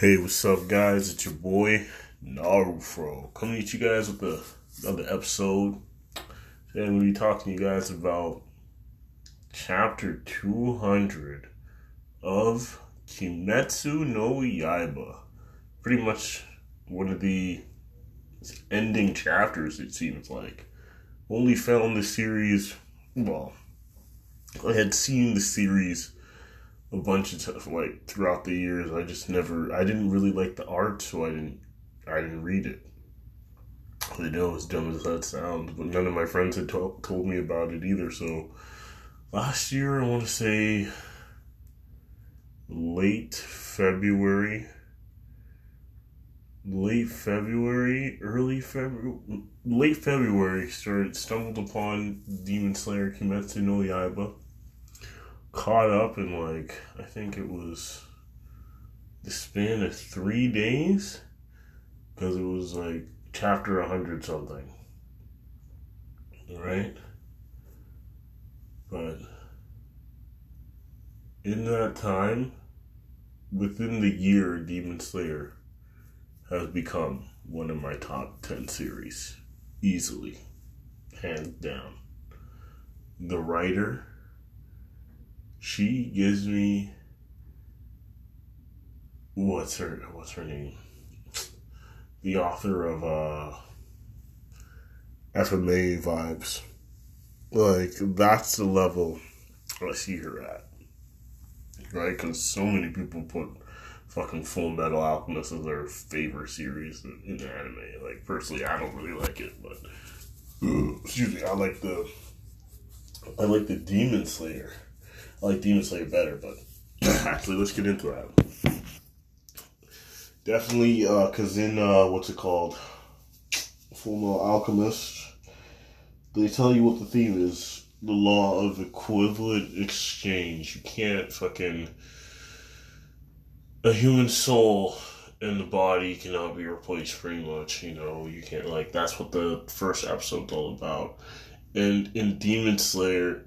Hey, what's up, guys? It's your boy Narufro coming at you guys with the another episode. Today I'm going to be talking to you guys about chapter 200 of Kimetsu no Yaiba. Pretty much one of the ending chapters, it seems like. Only found the series, well, I had seen the series a bunch of stuff like throughout the years. I just never, I didn't really like the art, so I didn't, I didn't read it. I know as dumb as that sounds, but none of my friends had to- told me about it either. So last year, I want to say late February, late February, early February, late February, started stumbled upon Demon Slayer Kimetsu no Yaiba caught up in like I think it was the span of three days because it was like chapter a hundred something, right? But in that time, within the year, Demon Slayer has become one of my top ten series easily, hands down. The writer she gives me what's her what's her name? The author of uh FMA vibes. Like that's the level I see her at. Right? Because so many people put fucking Full Metal Alchemist as their favorite series in, in anime. Like personally, I don't really like it, but excuse me, I like the I like the Demon Slayer. I like Demon Slayer better, but actually, let's get into that. Definitely, uh, in uh, what's it called, Full Alchemist, they tell you what the theme is: the law of equivalent exchange. You can't fucking a human soul and the body cannot be replaced. Pretty much, you know, you can't like that's what the first episode's all about. And in Demon Slayer,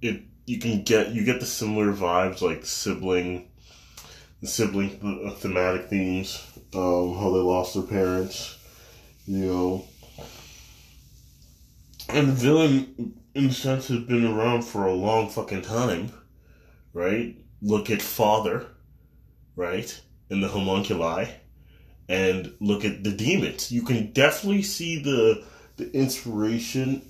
it you can get you get the similar vibes like sibling the sibling uh, thematic themes um, how they lost their parents you know. And the villain in a sense has been around for a long fucking time right? Look at father right and the homunculi and look at the demons. You can definitely see the the inspiration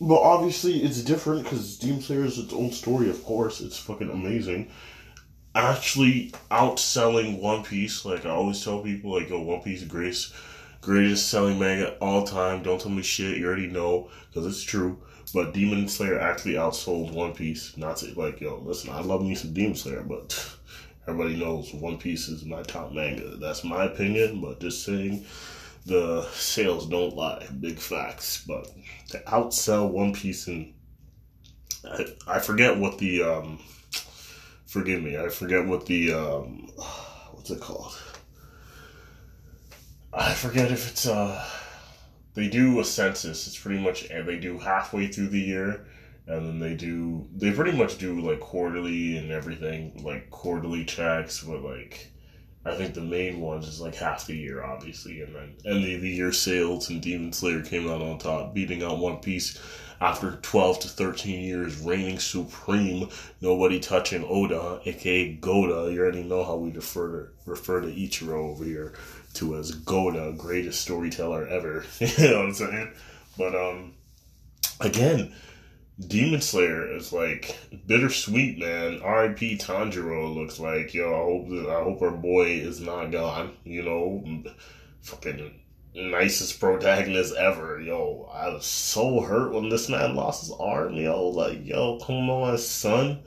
well, obviously it's different because Demon Slayer is its own story. Of course, it's fucking amazing. Actually, outselling One Piece, like I always tell people, like, yo, One Piece greatest, greatest selling manga all time. Don't tell me shit. You already know because it's true. But Demon Slayer actually outsold One Piece. Not to like, yo, listen, I love me some Demon Slayer, but everybody knows One Piece is my top manga. That's my opinion. But just saying the sales don't lie. Big facts. But to outsell One Piece and I, I forget what the um forgive me, I forget what the um what's it called? I forget if it's uh they do a census. It's pretty much and they do halfway through the year and then they do they pretty much do like quarterly and everything, like quarterly checks, but like I think the main ones is like half the year, obviously, and then and the, the year sales and Demon Slayer came out on top, beating out One Piece after twelve to thirteen years, reigning supreme. Nobody touching Oda, aka Goda. You already know how we refer to refer to Ichiro over here to as Goda, greatest storyteller ever. you know what I'm saying? But um, again, Demon Slayer is like bittersweet, man. R.I.P. Tanjiro looks like yo. I hope that I hope our boy is not gone. You know, fucking nicest protagonist ever. Yo, I was so hurt when this man lost his arm. Yo, like yo, come on, son.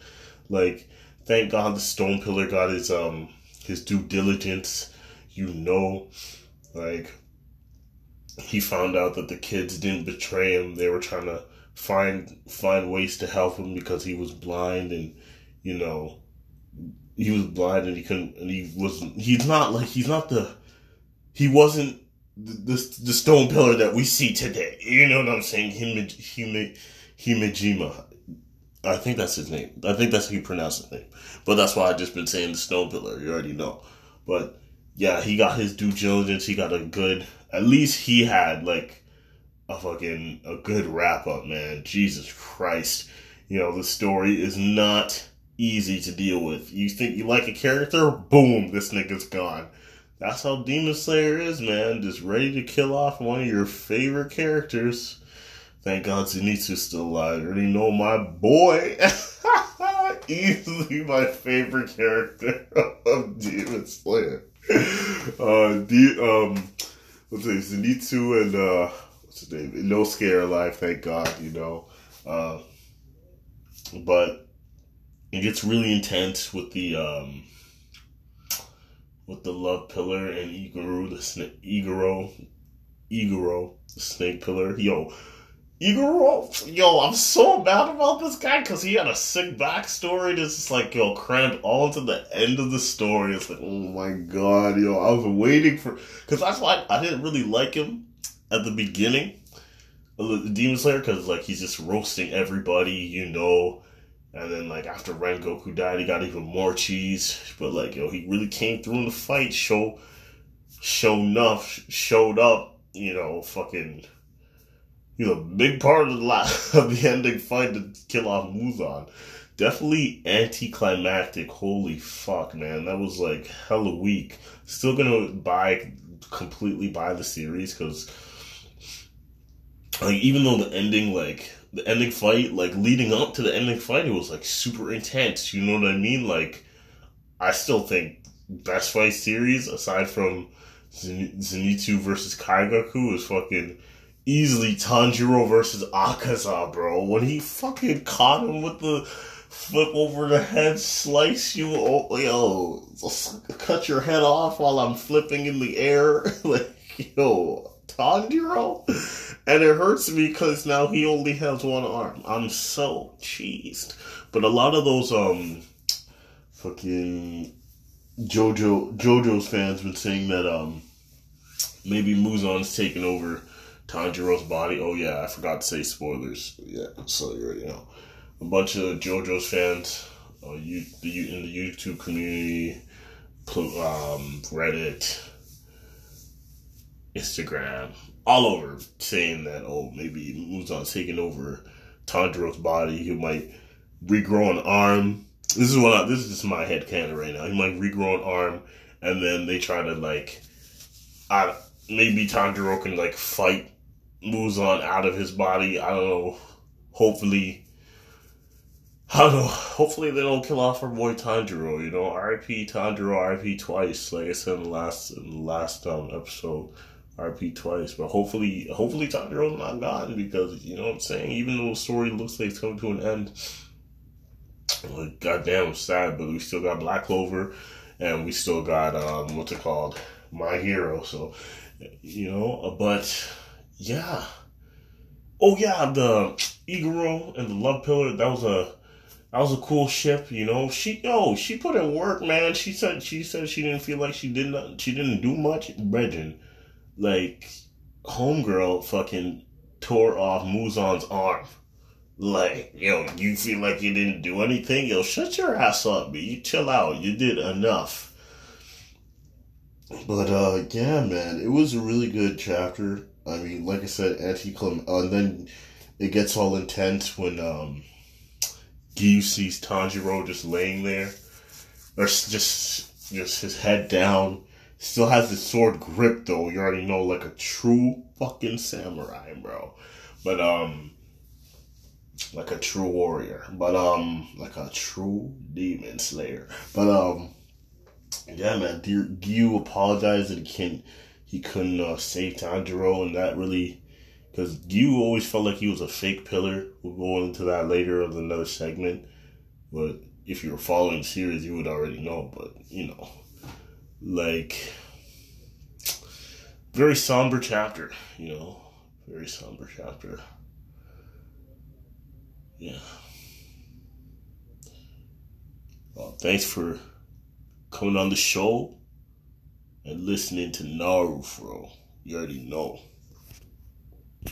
Like, thank God the Stone Pillar got his um his due diligence. You know, like he found out that the kids didn't betray him. They were trying to find find ways to help him because he was blind and you know he was blind and he couldn't and he wasn't he's not like he's not the he wasn't the the, the stone pillar that we see today. You know what i'm saying? Him him himejima. I think that's his name. I think that's how you pronounce his name. But that's why i just been saying the stone pillar. You already know. But yeah, he got his due diligence. He got a good. At least he had like a fucking a good wrap up, man. Jesus Christ, you know the story is not easy to deal with. You think you like a character, boom, this nigga's gone. That's how Demon Slayer is, man. Just ready to kill off one of your favorite characters. Thank God Zenitsu's still alive. I already know my boy. Easily my favorite character of Demon Slayer. Uh, D, um, let's say Zenitsu and, uh, what's scare? Alive, thank God, you know. Uh, but it gets really intense with the, um, with the love pillar and Iguro, the snake, Iguro, Iguro, the snake pillar. Yo, Iguro, yo, I'm so mad about this guy because he had a sick backstory. That's just like, yo, crammed all to the end of the story. It's like, oh my god, yo, I was waiting for, because that's why I didn't really like him at the beginning of the Demon Slayer because like he's just roasting everybody, you know. And then like after Rengoku died, he got even more cheese. But like yo, he really came through in the fight. Show, show enough, showed up. You know, fucking you know, big part of the last of the ending fight to kill off Muzan. Definitely anticlimactic. Holy fuck, man, that was like hella weak. Still gonna buy completely buy the series because, like, even though the ending, like the ending fight, like leading up to the ending fight, it was like super intense. You know what I mean? Like, I still think best fight series aside from Zenitsu versus Kaigaku is fucking easily Tanjiro versus Akaza, bro. When he fucking caught him with the flip over the head, slice you, oh, yo, cut your head off while I'm flipping in the air. like, yo, Tanjiro? And it hurts me because now he only has one arm. I'm so cheesed. But a lot of those, um, fucking JoJo, JoJo's fans been saying that, um, maybe Muzan's taking over Tanjiro's body. Oh yeah, I forgot to say spoilers. Yeah, so you already know. A bunch of JoJo's fans, uh, you, the, in the YouTube community, um, Reddit, Instagram, all over, saying that oh maybe Muzan taking over Tanjiro's body. He might regrow an arm. This is what I, this is just my head canon right now. He might regrow an arm, and then they try to like, I maybe Tanjiro can like fight Muzan out of his body. I don't know. Hopefully, I don't know. Hopefully they don't kill off our boy Tanjiro. You know, R.I.P. Tanjiro, R.I.P. twice. Like I said in the last in the last um, episode, R.I.P. twice. But hopefully, hopefully Tanjiro's not gone because you know what I'm saying. Even though the story looks like it's coming to an end, like goddamn sad. But we still got Black Clover, and we still got um what's it called, My Hero. So you know, but yeah. Oh yeah, the Iguro and the Love Pillar. That was a that was a cool ship. You know, she yo she put in work, man. She said she said she didn't feel like she did not she didn't do much. Brethren, like homegirl fucking tore off Muzan's arm. Like, yo, you feel like you didn't do anything? Yo, shut your ass up, man. You chill out. You did enough. But uh yeah, man, it was a really good chapter. I mean, like I said, anti uh, and then it gets all intense when um, Giyu sees Tanjiro just laying there, or just just his head down. Still has his sword grip though. You already know, like a true fucking samurai, bro. But um, like a true warrior. But um, like a true demon slayer. But um, yeah, man. Giyu apologized and can he couldn't uh, save Tanjiro, and that really because you always felt like he was a fake pillar. We'll go into that later of another segment, but if you were following the series, you would already know. But you know, like very somber chapter. You know, very somber chapter. Yeah. Well, thanks for coming on the show and listening to Narufro. You already know.